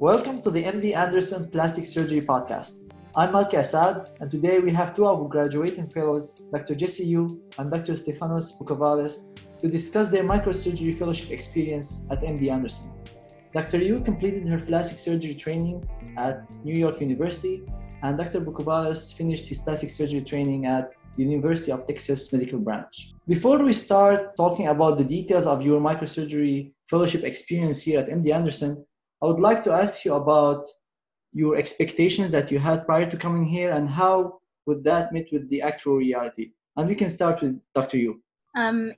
Welcome to the MD Anderson Plastic Surgery Podcast. I'm Malke Asaad, and today we have two of our graduating fellows, Dr. Jesse Yu and Dr. Stefanos Boukovalas, to discuss their microsurgery fellowship experience at MD Anderson. Dr. Yu completed her plastic surgery training at New York University, and Dr. Boukovalas finished his plastic surgery training at the University of Texas Medical Branch. Before we start talking about the details of your microsurgery fellowship experience here at MD Anderson, I would like to ask you about your expectations that you had prior to coming here and how would that meet with the actual reality? And we can start with Dr. Yu. Um,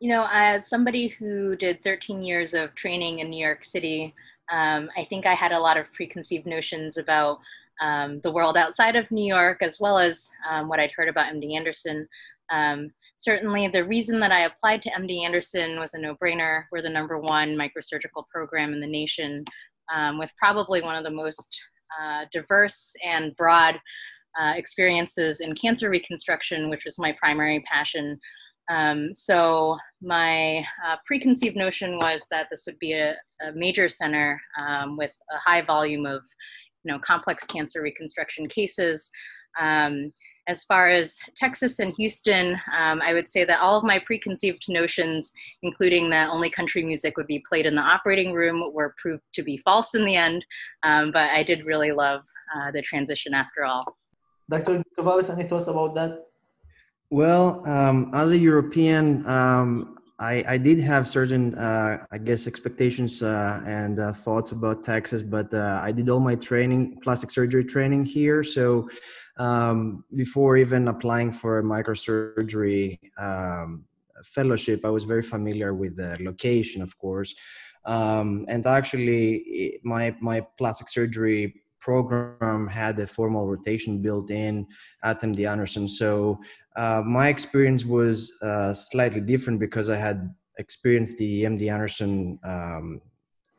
you know, as somebody who did 13 years of training in New York City, um, I think I had a lot of preconceived notions about um, the world outside of New York, as well as um, what I'd heard about MD Anderson. Um, certainly, the reason that I applied to MD Anderson was a no brainer. We're the number one microsurgical program in the nation, um, with probably one of the most uh, diverse and broad uh, experiences in cancer reconstruction, which was my primary passion. Um, so my uh, preconceived notion was that this would be a, a major center um, with a high volume of, you know, complex cancer reconstruction cases. Um, as far as Texas and Houston, um, I would say that all of my preconceived notions, including that only country music would be played in the operating room, were proved to be false in the end. Um, but I did really love uh, the transition after all. Dr. Cavales, any thoughts about that? Well, um, as a European, um, I, I, did have certain, uh, I guess, expectations uh, and uh, thoughts about Texas, but uh, I did all my training, plastic surgery training here. So um, before even applying for a microsurgery um, fellowship, I was very familiar with the location, of course. Um, and actually, my my plastic surgery program had a formal rotation built in at MD Anderson. So uh, my experience was uh, slightly different because I had experienced the MD Anderson um,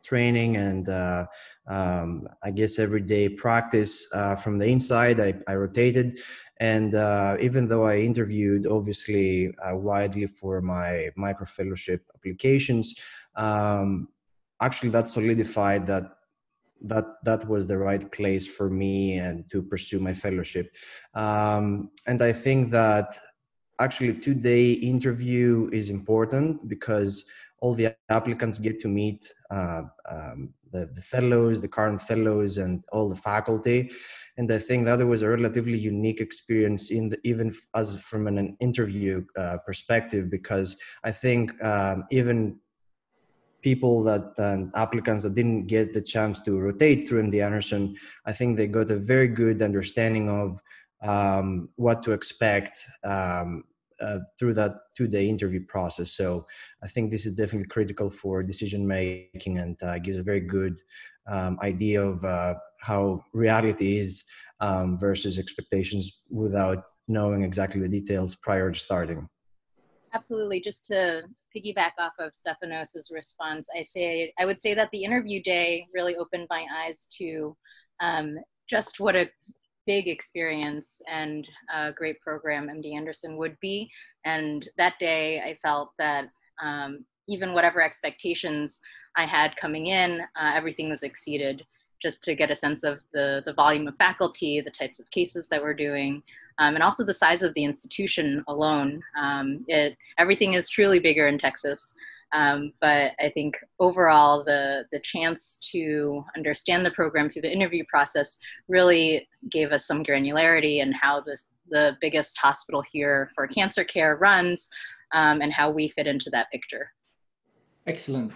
training and uh, um, I guess everyday practice uh, from the inside. I, I rotated, and uh, even though I interviewed obviously uh, widely for my micro fellowship applications, um, actually that solidified that that that was the right place for me and to pursue my fellowship. Um, and I think that actually two day interview is important because all the applicants get to meet uh, um, the, the, fellows, the current fellows, and all the faculty. And I think that was a relatively unique experience, in the, even as from an interview uh, perspective, because I think um, even people that uh, applicants that didn't get the chance to rotate through MD Anderson, I think they got a very good understanding of um, what to expect um, uh, through that two-day interview process. So I think this is definitely critical for decision making and uh, gives a very good um, idea of uh, how reality is um, versus expectations without knowing exactly the details prior to starting. Absolutely. Just to piggyback off of Stefanos's response, I say I would say that the interview day really opened my eyes to um, just what a big experience and a great program MD Anderson would be. And that day, I felt that um, even whatever expectations I had coming in, uh, everything was exceeded. Just to get a sense of the the volume of faculty, the types of cases that we're doing, um, and also the size of the institution alone. Um, it everything is truly bigger in Texas. Um, but I think overall, the the chance to understand the program through the interview process really gave us some granularity in how this the biggest hospital here for cancer care runs, um, and how we fit into that picture. Excellent.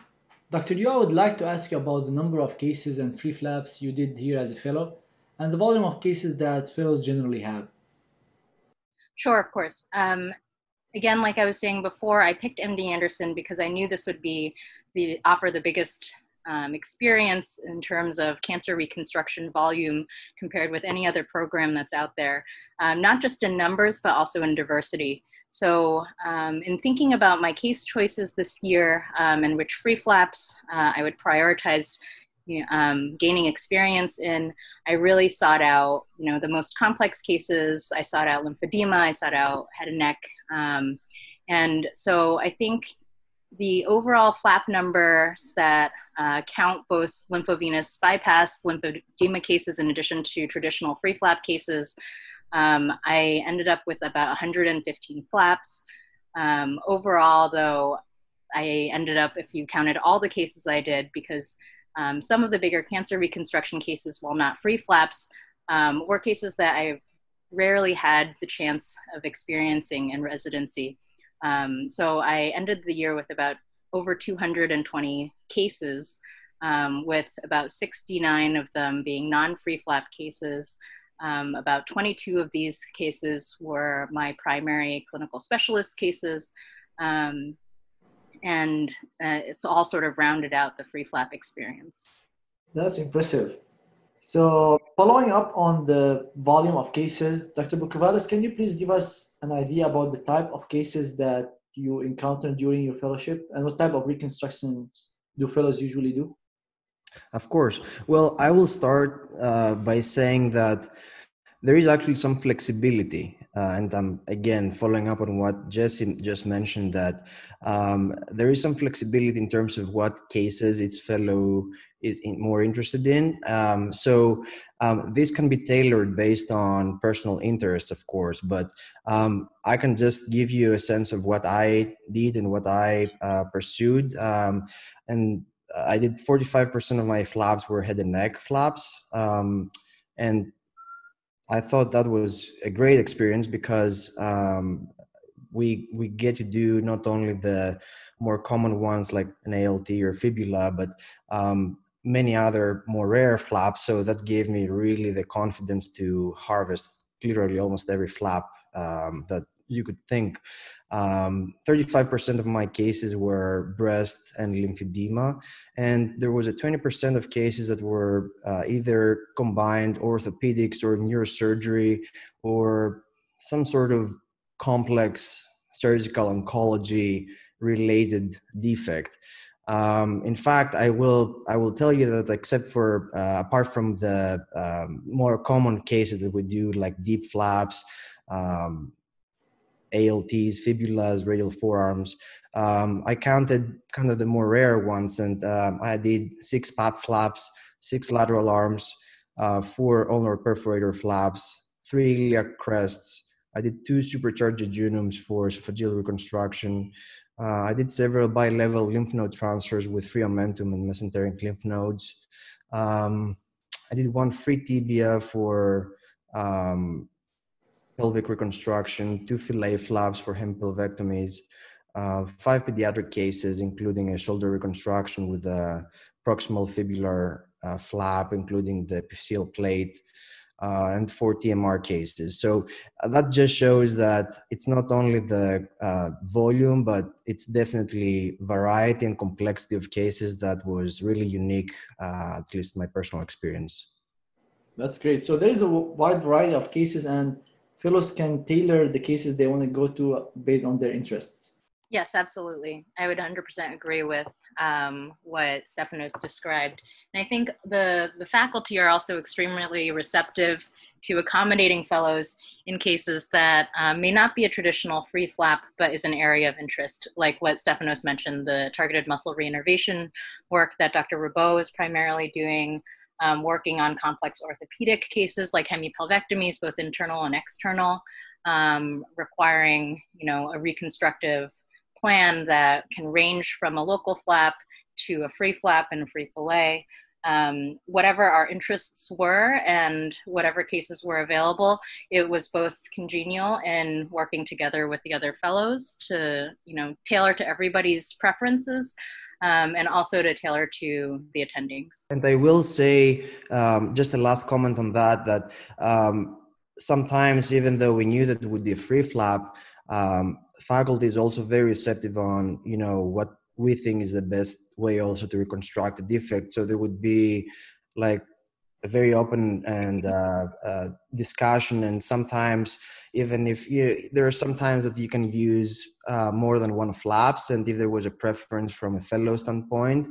Dr. Yu, I would like to ask you about the number of cases and free flaps you did here as a fellow, and the volume of cases that fellows generally have. Sure, of course. Um, again, like I was saying before, I picked MD Anderson because I knew this would be the offer the biggest um, experience in terms of cancer reconstruction volume compared with any other program that's out there, um, not just in numbers, but also in diversity. So, um, in thinking about my case choices this year um, and which free flaps uh, I would prioritize um, gaining experience in, I really sought out, you know, the most complex cases. I sought out lymphedema, I sought out head and neck. Um, and so I think the overall flap numbers that uh, count both lymphovenous bypass lymphedema cases in addition to traditional free flap cases, um, I ended up with about 115 flaps. Um, overall, though, I ended up, if you counted all the cases I did, because um, some of the bigger cancer reconstruction cases, while not free flaps, um, were cases that I rarely had the chance of experiencing in residency. Um, so I ended the year with about over 220 cases, um, with about 69 of them being non free flap cases. Um, about 22 of these cases were my primary clinical specialist cases. Um, and uh, it's all sort of rounded out the free flap experience. That's impressive. So, following up on the volume of cases, Dr. Boukovalas, can you please give us an idea about the type of cases that you encountered during your fellowship and what type of reconstructions do fellows usually do? Of course. Well, I will start uh, by saying that there is actually some flexibility uh, and I'm again following up on what Jesse just mentioned that um, there is some flexibility in terms of what cases its fellow is in, more interested in. Um, so um, this can be tailored based on personal interests, of course, but um, I can just give you a sense of what I did and what I uh, pursued. Um, and I did 45% of my flaps were head and neck flaps. Um, and I thought that was a great experience because um, we we get to do not only the more common ones like an ALT or fibula, but um, many other more rare flaps. So that gave me really the confidence to harvest literally almost every flap um, that you could think. Um, 35% of my cases were breast and lymphedema, and there was a 20% of cases that were uh, either combined orthopedics or neurosurgery or some sort of complex surgical oncology related defect. Um, in fact, I will I will tell you that except for uh, apart from the um, more common cases that we do like DIEP flaps, um, ALTs, fibulas, radial forearms. Um, I counted kind of the more rare ones, and um, I did six pap flaps, six lateral arms, uh, four ulnar perforator flaps, three iliac crests. I did two supercharged jejunums for esophageal reconstruction. Uh, I did several bi-level lymph node transfers with free omentum and mesenteric lymph nodes. Um, I did one free tibia for um, pelvic reconstruction, two fillet flaps for hemipelvectomies, uh, five pediatric cases, including a shoulder reconstruction with a proximal fibular uh, flap, including the epiphyseal plate, uh, and four TMR cases. So uh, that just shows that it's not only the uh, volume, but it's definitely variety and complexity of cases that was really unique, uh, at least my personal experience. That's great. So there is a wide variety of cases and fellows can tailor the cases they want to go to based on their interests. Yes, absolutely. I would 100% agree with um, what Stefanos described. And I think the, the faculty are also extremely receptive to accommodating fellows in cases that um, may not be a traditional free flap, but is an area of interest, like what Stefanos mentioned, the targeted muscle reinnervation work that Dr. Rabot is primarily doing, um, working on complex orthopedic cases like hemipelvectomies, both internal and external, um, requiring you know a reconstructive plan that can range from a local flap to a free flap and free fillet. Um, whatever our interests were and whatever cases were available, it was both congenial in working together with the other fellows to, you know, tailor to everybody's preferences, um, and also to tailor to the attendings. And I will say, um, just a last comment on that, that um, sometimes even though we knew that it would be a free flap, um, faculty is also very receptive on, you know, what we think is the best way also to reconstruct the defect. So there would be like a very open and uh, uh, discussion and sometimes even if you there are some times that you can use uh, more than one flaps and if there was a preference from a fellow standpoint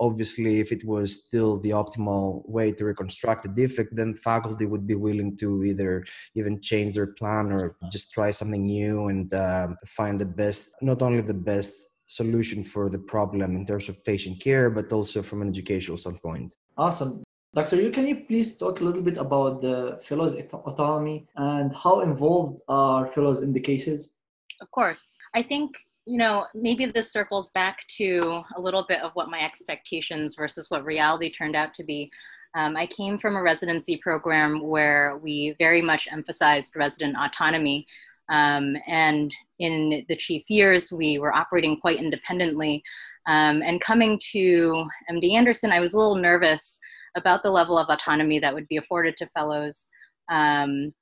obviously if it was still the optimal way to reconstruct the defect then faculty would be willing to either even change their plan or just try something new and um, find the best not only the best solution for the problem in terms of patient care, but also from an educational standpoint. Awesome. Dr. Yu, can you please talk a little bit about the fellows' autonomy and how involved are fellows in the cases? Of course. I think, you know, maybe this circles back to a little bit of what my expectations versus what reality turned out to be. Um, I came from a residency program where we very much emphasized resident autonomy. Um, and in the chief years, we were operating quite independently. Um, and coming to MD Anderson, I was a little nervous about the level of autonomy that would be afforded to fellows. Um,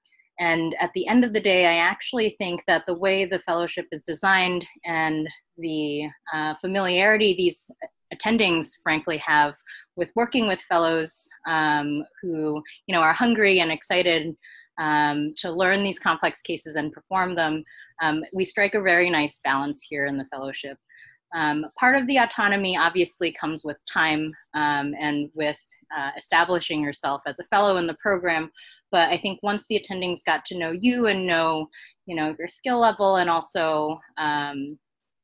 and at the end of the day, I actually think that the way the fellowship is designed and the uh, familiarity these attendings frankly have with working with fellows um, who you know are hungry and excited um, to learn these complex cases and perform them um, we strike a very nice balance here in the fellowship um, part of the autonomy obviously comes with time um, and with uh, establishing yourself as a fellow in the program. But I think once the attendings got to know you and know, you know, your skill level and also um,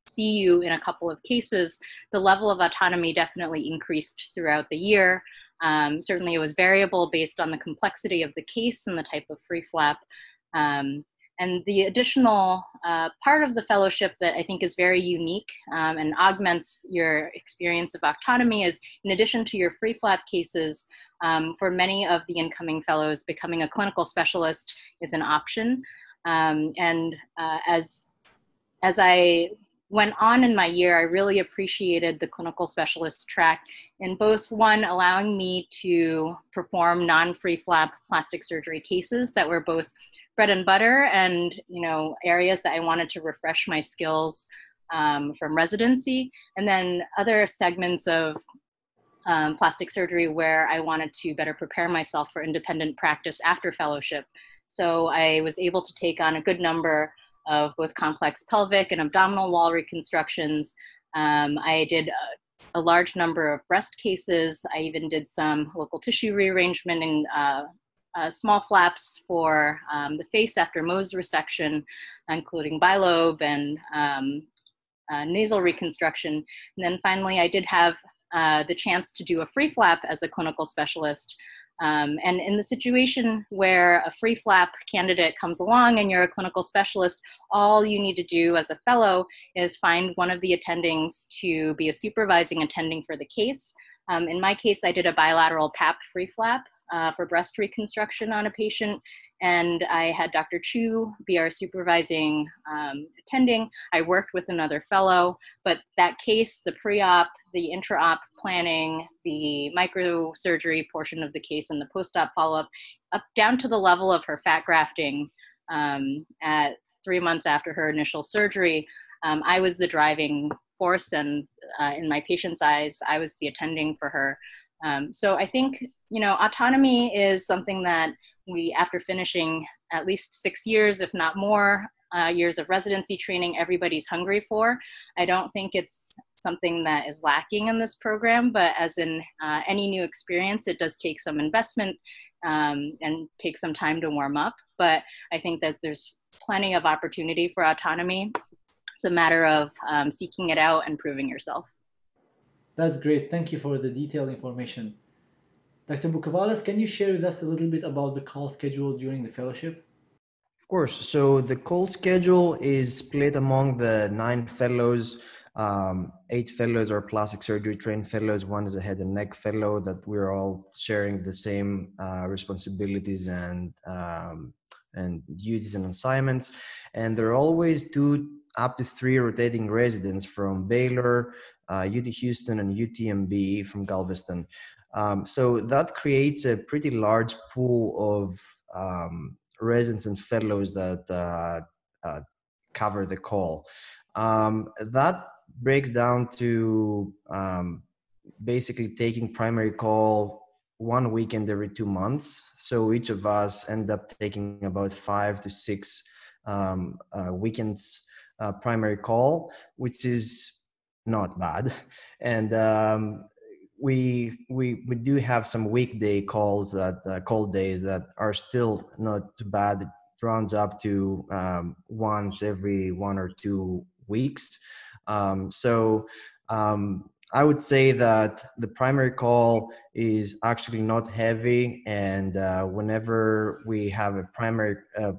see you in a couple of cases, the level of autonomy definitely increased throughout the year. Um, certainly, it was variable based on the complexity of the case and the type of free flap. Um, and the additional uh, part of the fellowship that I think is very unique um, and augments your experience of autonomy is in addition to your free flap cases, um, for many of the incoming fellows, becoming a clinical specialist is an option. Um, and uh, as, as I went on in my year, I really appreciated the clinical specialist track in both one, allowing me to perform non free flap plastic surgery cases that were both bread and butter and you know areas that i wanted to refresh my skills um, from residency. And then other segments of um, plastic surgery where i wanted to better prepare myself for independent practice after fellowship. So i was able to take on a good number of both complex pelvic and abdominal wall reconstructions. Um, i did a, a, large number of breast cases. I even did some local tissue rearrangement and uh, uh, small flaps for um, the face after Mohs resection, including bilobe and um, uh, nasal reconstruction. And then finally, I did have uh, the chance to do a free flap as a clinical specialist. Um, and in the situation where a free flap candidate comes along and you're a clinical specialist, all you need to do as a fellow is find one of the attendings to be a supervising attending for the case. Um, in my case, I did a bilateral PAP free flap uh, for breast reconstruction on a patient. And I had Dr. Chu be our supervising um, attending. I worked with another fellow, but that case, the pre op, the intra op planning, the microsurgery portion of the case, and the post op follow up, up down to the level of her fat grafting um, at three months after her initial surgery, um, I was the driving force, and uh, in my patient's eyes, I was the attending for her. Um, so I think, you know, autonomy is something that we, after finishing at least six years, if not more, uh, years of residency training, everybody's hungry for. I don't think it's something that is lacking in this program, but as in uh, any new experience, it does take some investment um, and take some time to warm up. But I think that there's plenty of opportunity for autonomy. It's a matter of um, seeking it out and proving yourself. That's great. Thank you for the detailed information. Dr. Boukovalas, can you share with us a little bit about the call schedule during the fellowship? Of course. So the call schedule is split among the nine fellows. Um, eight fellows are plastic surgery trained fellows. One is a head and neck fellow that we're all sharing the same uh, responsibilities and um, and duties and assignments. And there are always two up to three rotating residents from Baylor, UT Houston and UTMB from Galveston. Um, so that creates a pretty large pool of um, residents and fellows that uh, uh, cover the call. Um, that breaks down to um, basically taking primary call one weekend every two months. So each of us end up taking about five to six um, uh, weekends uh, primary call, which is not bad. And um, we we we do have some weekday calls that uh, call days that are still not too bad. It rounds up to um, once every one or two weeks. Um, so um, I would say that the primary call is actually not heavy, and uh, whenever we have a primary, uh,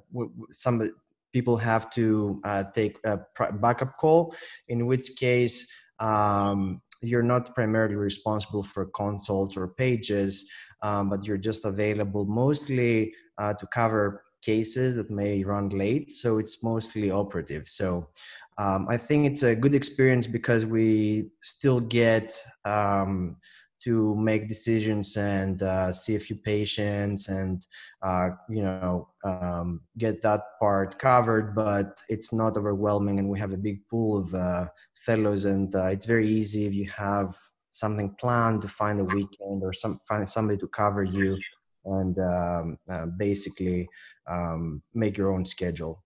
some people have to uh, take a backup call, in which case um, you're not primarily responsible for consults or pages, um, but you're just available mostly uh, to cover cases that may run late. So it's mostly operative. So um, I think it's a good experience because we still get um, to make decisions and uh, see a few patients and uh, you know um, get that part covered but it's not overwhelming and we have a big pool of uh, fellows and uh, it's very easy if you have something planned to find a weekend or some find somebody to cover you and um, uh, basically um, make your own schedule.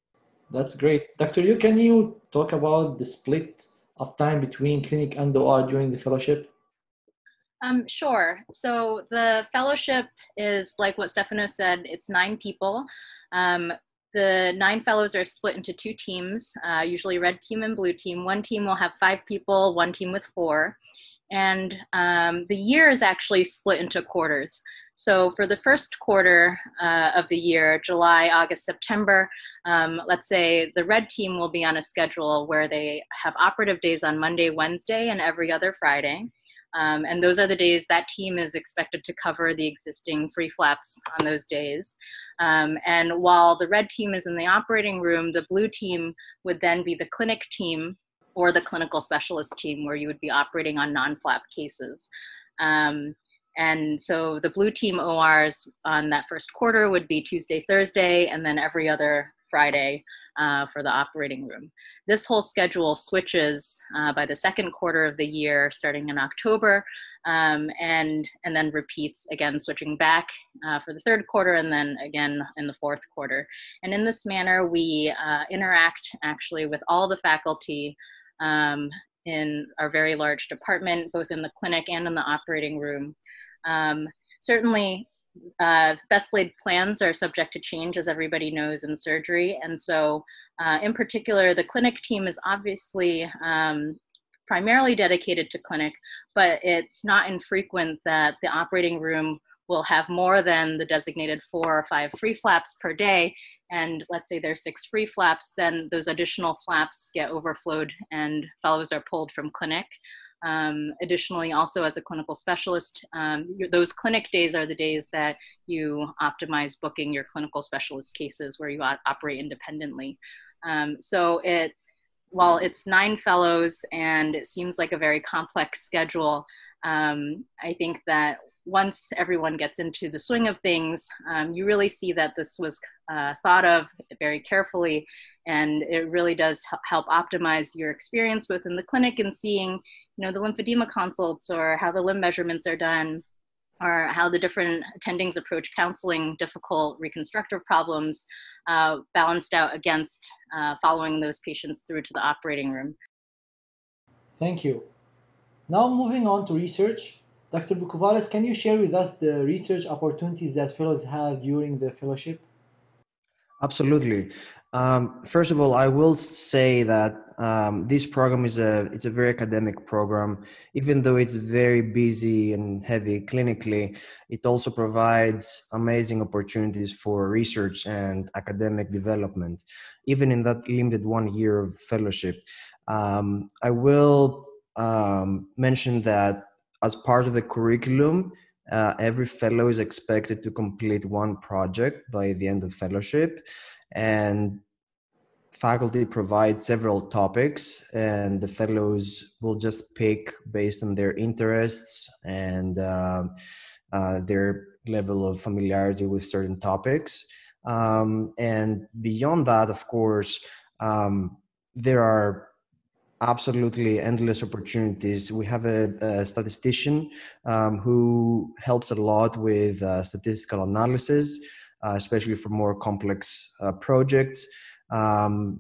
That's great. Dr yu can you talk about the split of time between clinic and OR during the fellowship um, sure. So the fellowship is like what Stefano said, it's nine people. Um, the nine fellows are split into two teams, uh, usually red team and blue team. One team will have five people, one team with four. And um, the year is actually split into quarters. So for the first quarter uh, of the year, July, August, September, um, let's say the red team will be on a schedule where they have operative days on Monday, Wednesday, and every other Friday. Um, and those are the days that team is expected to cover the existing free flaps on those days. Um, and while the red team is in the operating room, the blue team would then be the clinic team or the clinical specialist team where you would be operating on non-flap cases. Um, and so the blue team ORs on that first quarter would be Tuesday, Thursday, and then every other Friday uh, for the operating room. This whole schedule switches uh, by the second quarter of the year, starting in October, um, and and then repeats again, switching back uh, for the third quarter, and then again in the fourth quarter. And in this manner, we uh, interact actually with all the faculty. Um, in our very large department, both in the clinic and in the operating room. Um, certainly, uh, best laid plans are subject to change, as everybody knows in surgery. And so, uh, in particular, the clinic team is obviously um, primarily dedicated to clinic, but it's not infrequent that the operating room will have more than the designated four or five free flaps per day. And let's say there's six free flaps, then those additional flaps get overflowed and fellows are pulled from clinic. Um, additionally, also as a clinical specialist, um, those clinic days are the days that you optimize booking your clinical specialist cases where you operate independently. Um, so it, while it's nine fellows and it seems like a very complex schedule, um, I think that once everyone gets into the swing of things, um, you really see that this was uh, thought of very carefully and it really does help optimize your experience both in the clinic and seeing you know the lymphedema consults or how the limb measurements are done or how the different attendings approach counseling difficult reconstructive problems uh, balanced out against uh, following those patients through to the operating room. Thank you. Now moving on to research. Dr. Boukovalas, can you share with us the research opportunities that fellows have during the fellowship? Absolutely. Um, first of all, I will say that um, this program is a it's a very academic program. Even though it's very busy and heavy clinically, it also provides amazing opportunities for research and academic development. Even in that limited one year of fellowship, um, I will um, mention that as part of the curriculum, uh, every fellow is expected to complete one project by the end of fellowship and faculty provide several topics and the fellows will just pick based on their interests and uh, uh, their level of familiarity with certain topics. Um, and beyond that of course um, there are absolutely endless opportunities we have a, a statistician um, who helps a lot with uh, statistical analysis uh, especially for more complex uh, projects. Um,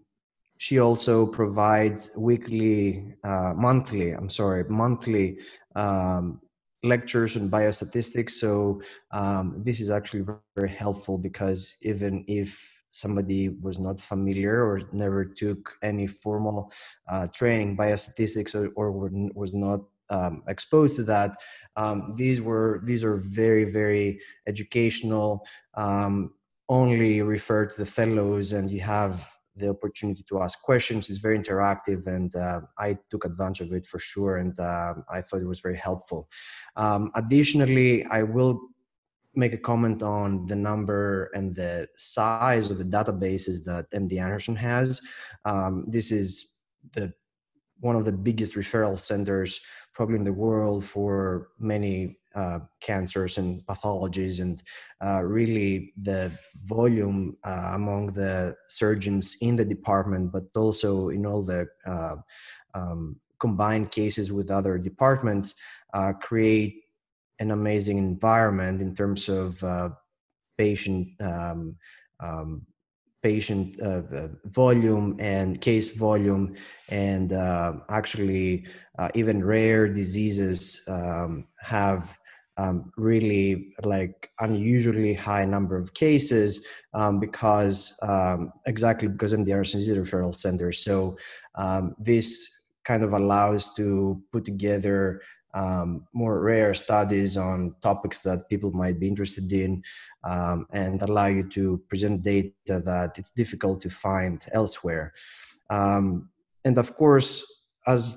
she also provides weekly, uh, monthly, I'm sorry, monthly um, lectures on biostatistics. So um, this is actually very helpful because even if somebody was not familiar or never took any formal uh, training biostatistics or, or was not um, exposed to that um, these were these are very very educational um, only refer to the fellows and you have the opportunity to ask questions. Is very interactive and uh, i took advantage of it for sure and uh, i thought it was very helpful. Um, additionally i will make a comment on the number and the size of the databases that md anderson has. Um, this is the one of the biggest referral centers probably in the world for many uh, cancers and pathologies and uh, really the volume uh, among the surgeons in the department but also in all the uh, um, combined cases with other departments uh, create an amazing environment in terms of uh, patient um, um, patient uh, uh, volume and case volume and uh, actually uh, even rare diseases um, have um, really like unusually high number of cases um, because um, exactly because Anderson the a referral center. So this kind of allows to put together um, more rare studies on topics that people might be interested in um, and allow you to present data that it's difficult to find elsewhere. Um, and of course, as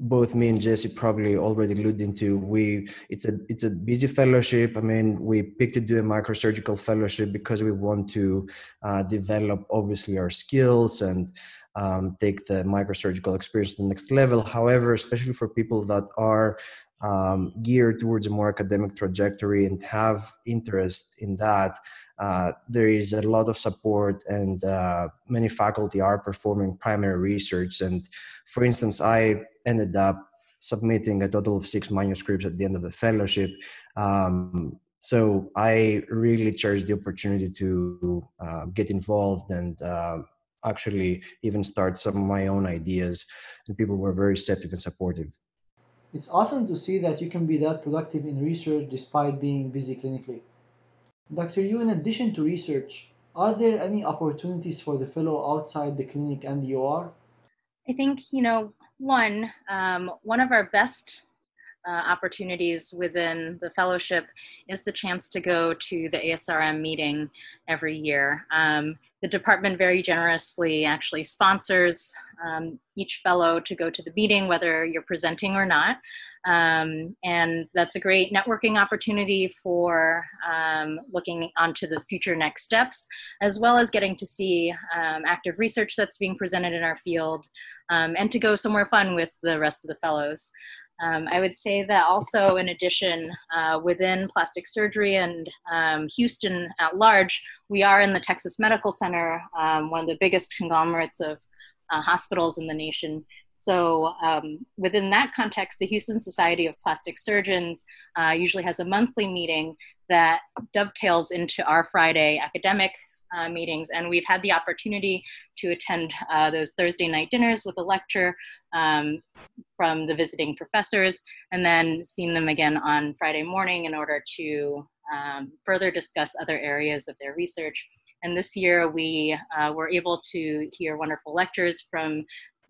both me and Jesse probably already alluded to, we it's a it's a busy fellowship. I mean, we picked to do a microsurgical fellowship because we want to uh, develop obviously our skills and um, take the microsurgical experience to the next level. However, especially for people that are um, geared towards a more academic trajectory and have interest in that, uh, there is a lot of support, and uh, many faculty are performing primary research. And for instance, I ended up submitting a total of six manuscripts at the end of the fellowship. Um, so I really cherish the opportunity to uh, get involved and uh, actually even start some of my own ideas and people were very receptive and supportive. It's awesome to see that you can be that productive in research despite being busy clinically. Dr yu in addition to research are there any opportunities for the fellow outside the clinic and the or i think you know one um, one of our best uh, opportunities within the fellowship is the chance to go to the ASRM meeting every year. Um, the department very generously actually sponsors um, each fellow to go to the meeting, whether you're presenting or not. Um, and that's a great networking opportunity for um, looking onto the future next steps, as well as getting to see um, active research that's being presented in our field um, and to go somewhere fun with the rest of the fellows. Um, I would say that also, in addition, uh, within plastic surgery and um, Houston at large, we are in the Texas Medical Center, um, one of the biggest conglomerates of uh, hospitals in the nation. So, um, within that context, the Houston Society of Plastic Surgeons uh, usually has a monthly meeting that dovetails into our Friday academic uh, meetings. And we've had the opportunity to attend uh, those Thursday night dinners with a lecture um, from the visiting professors, and then seen them again on Friday morning in order to um, further discuss other areas of their research. And this year we uh, were able to hear wonderful lectures from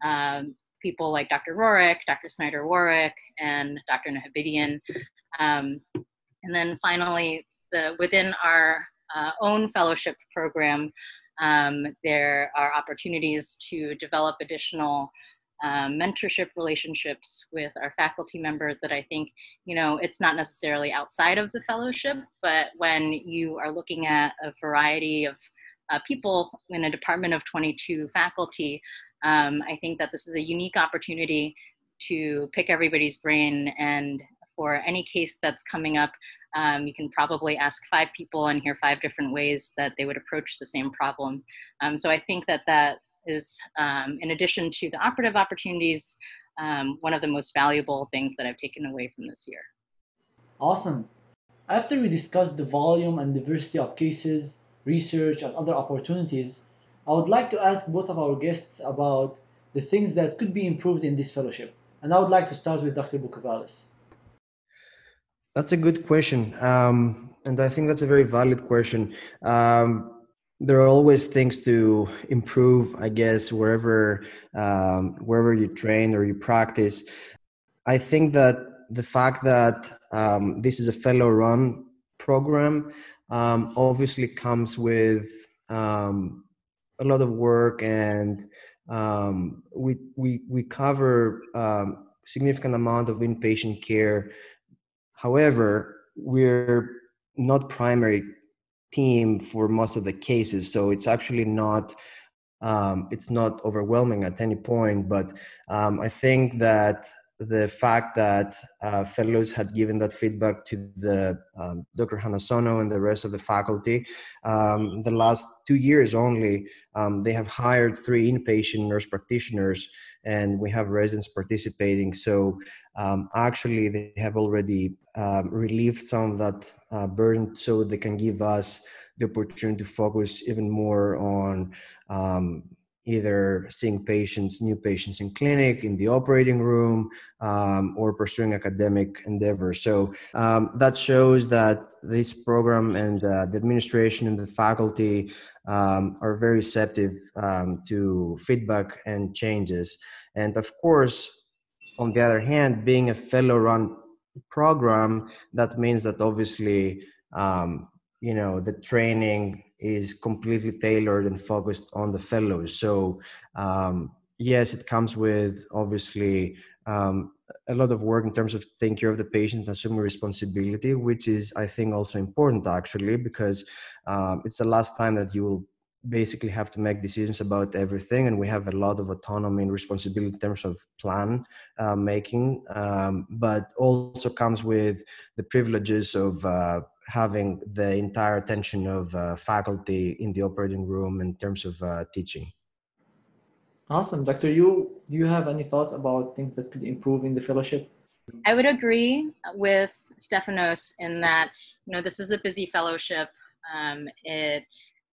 um, people like Dr. Rohrich, Dr. Snyder Warwick, and Dr. Nahabedian. Um, and then finally, the, within our uh, own fellowship program, um, there are opportunities to develop additional um, mentorship relationships with our faculty members that I think, you know, it's not necessarily outside of the fellowship, but when you are looking at a variety of uh, people in a department of 22 faculty, um, I think that this is a unique opportunity to pick everybody's brain and for any case that's coming up, um, you can probably ask five people and hear five different ways that they would approach the same problem. Um, so I think that that is, um, in addition to the operative opportunities, um, one of the most valuable things that I've taken away from this year. Awesome. After we discussed the volume and diversity of cases, research, and other opportunities, I would like to ask both of our guests about the things that could be improved in this fellowship. And I would like to start with Dr. Boukovalas. That's a good question. Um, and I think that's a very valid question. Um, there are always things to improve i guess wherever um, wherever you train or you practice i think that the fact that um, this is a fellow run program um, obviously comes with um, a lot of work and um, we, we, we cover um, significant amount of inpatient care however we're not primary team for most of the cases so it's actually not um, it's not overwhelming at any point but um, i think that the fact that uh, fellows had given that feedback to the um, Dr. Hanasono and the rest of the faculty. Um, the last two years only, um, they have hired three inpatient nurse practitioners, and we have residents participating. So um, actually, they have already um, relieved some of that uh, burden, so they can give us the opportunity to focus even more on um, either seeing patients, new patients in clinic, in the operating room, um, or pursuing academic endeavors. So um, that shows that this program and uh, the administration and the faculty um, are very receptive um, to feedback and changes. And of course, on the other hand, being a fellow run program, that means that obviously, um, you know, the training is completely tailored and focused on the fellows. So um, yes, it comes with obviously um, a lot of work in terms of taking care of the patient, assuming responsibility, which is I think also important actually because um, it's the last time that you will basically have to make decisions about everything and we have a lot of autonomy and responsibility in terms of plan uh, making um, but also comes with the privileges of uh, having the entire attention of uh, faculty in the operating room in terms of uh, teaching. Awesome. Dr. Yu, do you have any thoughts about things that could improve in the fellowship? I would agree with Stefanos in that, you know, this is a busy fellowship. Um, it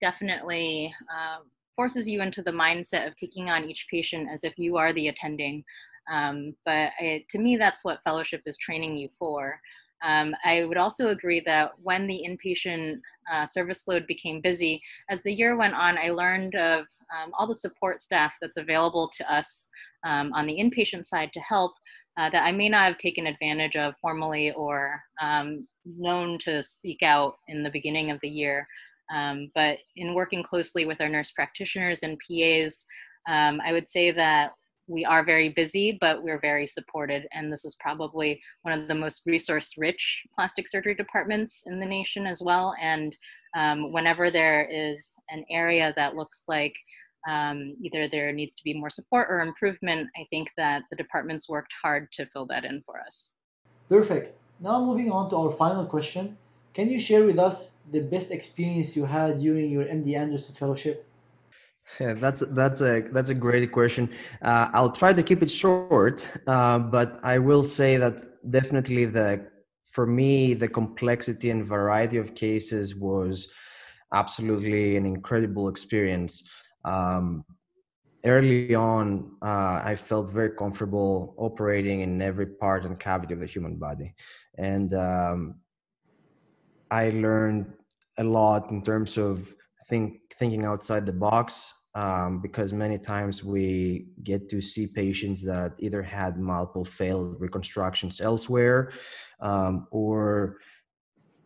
definitely uh, forces you into the mindset of taking on each patient as if you are the attending. Um, but it, to me, that's what fellowship is training you for. Um, I would also agree that when the inpatient uh, service load became busy, as the year went on, I learned of um, all the support staff that's available to us um, on the inpatient side to help uh, that I may not have taken advantage of formally or um, known to seek out in the beginning of the year. Um, but in working closely with our nurse practitioners and PAs, um, I would say that we are very busy, but we're very supported. And this is probably one of the most resource rich plastic surgery departments in the nation as well. And um, whenever there is an area that looks like um, either there needs to be more support or improvement, I think that the department's worked hard to fill that in for us. Perfect. Now moving on to our final question. Can you share with us the best experience you had during your MD Anderson Fellowship? Yeah, that's that's a that's a great question. Uh, I'll try to keep it short, uh, but I will say that definitely the for me the complexity and variety of cases was absolutely an incredible experience. Um, early on, uh, I felt very comfortable operating in every part and cavity of the human body, and um, I learned a lot in terms of think thinking outside the box um, because many times we get to see patients that either had multiple failed reconstructions elsewhere um, or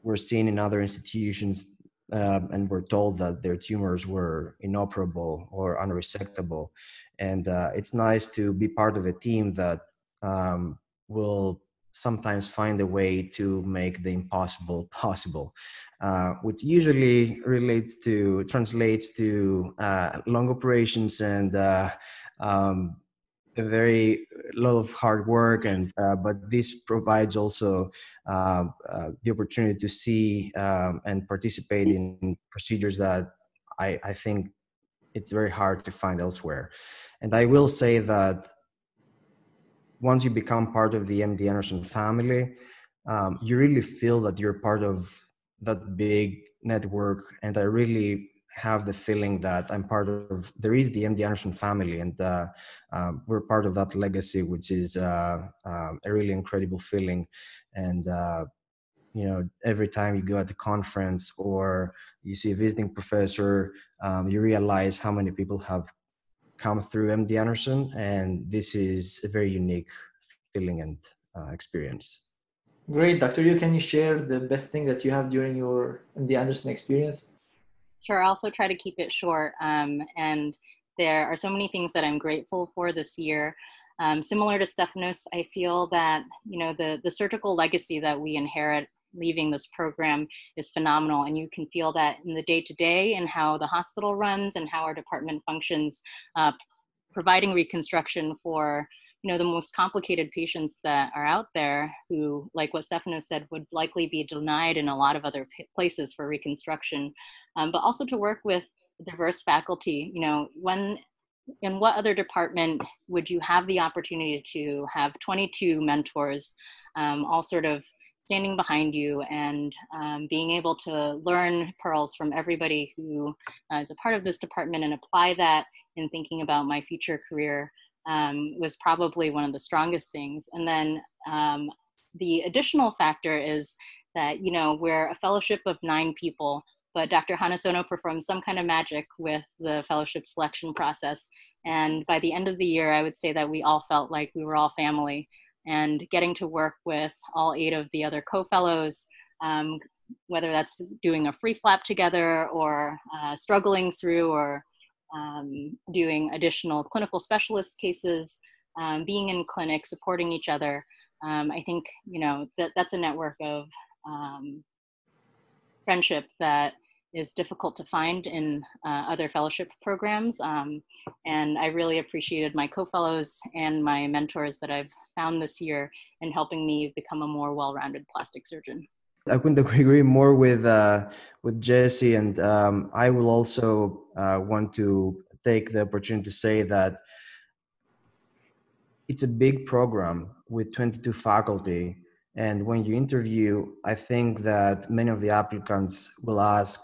were seen in other institutions uh, and were told that their tumors were inoperable or unresectable. And uh, it's nice to be part of a team that um, will sometimes find a way to make the impossible possible, uh, which usually relates to translates to uh, long operations and uh, um, a very lot of hard work. And uh, but this provides also uh, uh, the opportunity to see um, and participate in procedures that I, I think it's very hard to find elsewhere. And I will say that once you become part of the MD Anderson family, um, you really feel that you're part of that big network. And I really have the feeling that I'm part of, there is the MD Anderson family, and uh, um, we're part of that legacy, which is uh, um, a really incredible feeling. And uh, you know every time you go at the conference or you see a visiting professor um, you realize how many people have come through md anderson and this is a very unique feeling and uh, experience. Great. Dr yu can you share the best thing that you have during your md anderson experience? Sure. I'll also try to keep it short um, and there are so many things that i'm grateful for this year. Um, similar to Stefanos, I feel that you know the the surgical legacy that we inherit leaving this program is phenomenal, and you can feel that in the day to day and how the hospital runs and how our department functions, uh, providing reconstruction for you know the most complicated patients that are out there who like what Stefanos said would likely be denied in a lot of other places for reconstruction um, but also to work with diverse faculty you know when in what other department would you have the opportunity to have 22 mentors um, all sort of standing behind you and um, being able to learn pearls from everybody who uh, is a part of this department and apply that in thinking about my future career um, was probably one of the strongest things and then um, the additional factor is that you know we're a fellowship of nine people but Dr. Hanasono performed some kind of magic with the fellowship selection process. And by the end of the year, I would say that we all felt like we were all family. And getting to work with all eight of the other co fellows, um, whether that's doing a free flap together or uh, struggling through or um, doing additional clinical specialist cases, um, being in clinic, supporting each other. Um, I think, you know, that, that's a network of um, friendship that is difficult to find in uh, other fellowship programs. Um, and I really appreciated my co-fellows and my mentors that I've found this year in helping me become a more well-rounded plastic surgeon. I couldn't agree more with uh, with Jesse, and um, I will also uh, want to take the opportunity to say that it's a big program with 22 faculty and when you interview, I think that many of the applicants will ask,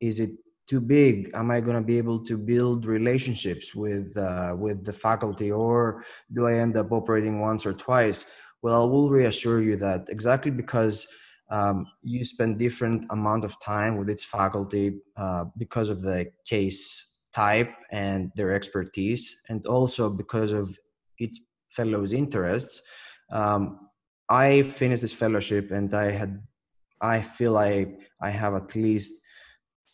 is it too big? Am I going to be able to build relationships with, uh, with the faculty or do I end up operating once or twice? Well, I will reassure you that exactly because um, you spend different amount of time with its faculty uh, because of the case type and their expertise, and also because of its fellows' interests. Um, I finished this fellowship and I had, I feel I I have at least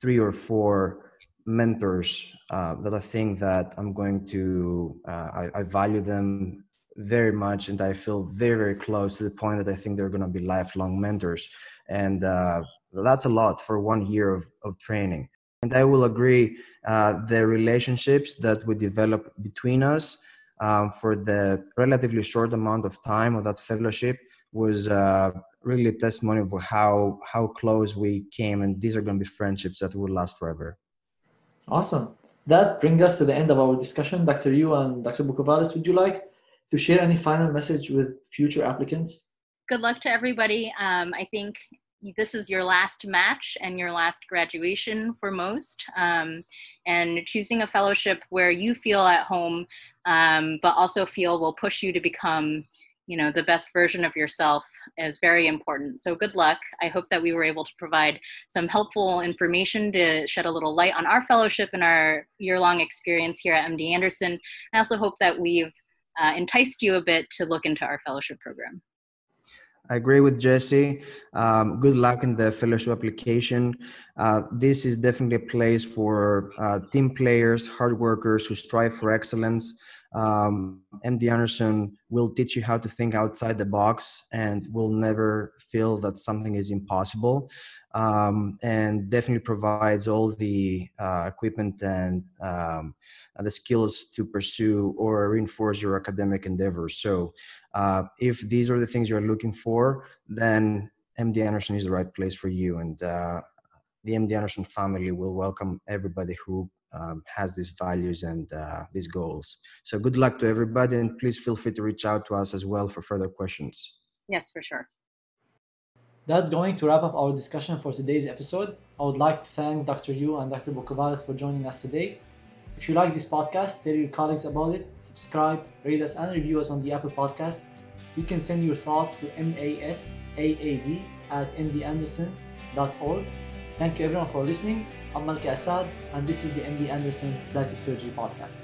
three or four mentors uh, that I think that I'm going to, uh, I, I, value them very much and I feel very, very close to the point that I think they're going to be lifelong mentors. And uh, that's a lot for one year of, of training. And I will agree, uh, the relationships that we develop between us um, for the relatively short amount of time of that fellowship was uh, really a testimony of how how close we came, and these are going to be friendships that will last forever. Awesome. That brings us to the end of our discussion. Dr. Yu and Dr. Boukovalas, would you like to share any final message with future applicants? Good luck to everybody. Um, I think this is your last match and your last graduation for most. Um, and choosing a fellowship where you feel at home, um, but also feel will push you to become you know the best version of yourself is very important. So good luck. I hope that we were able to provide some helpful information to shed a little light on our fellowship and our year-long experience here at MD Anderson. I also hope that we've uh, enticed you a bit to look into our fellowship program. I agree with Jesse. Um, good luck in the fellowship application. Uh, this is definitely a place for uh, team players, hard workers who strive for excellence um, MD Anderson will teach you how to think outside the box and will never feel that something is impossible. Um, and definitely provides all the uh, equipment and um, the skills to pursue or reinforce your academic endeavors. So, uh, if these are the things you're looking for, then MD Anderson is the right place for you. And uh, the MD Anderson family will welcome everybody who um, has these values and uh, these goals. So good luck to everybody, and please feel free to reach out to us as well for further questions. Yes, for sure. That's going to wrap up our discussion for today's episode. I would like to thank Dr. Yu and Dr. Boukovalas for joining us today. If you like this podcast, tell your colleagues about it, subscribe, rate us, and review us on the Apple Podcast. you can send your thoughts to masaad at mdanderson.org. Thank you everyone for listening. I'm Malke Asaad, and this is the MD Anderson Plastic Surgery Podcast.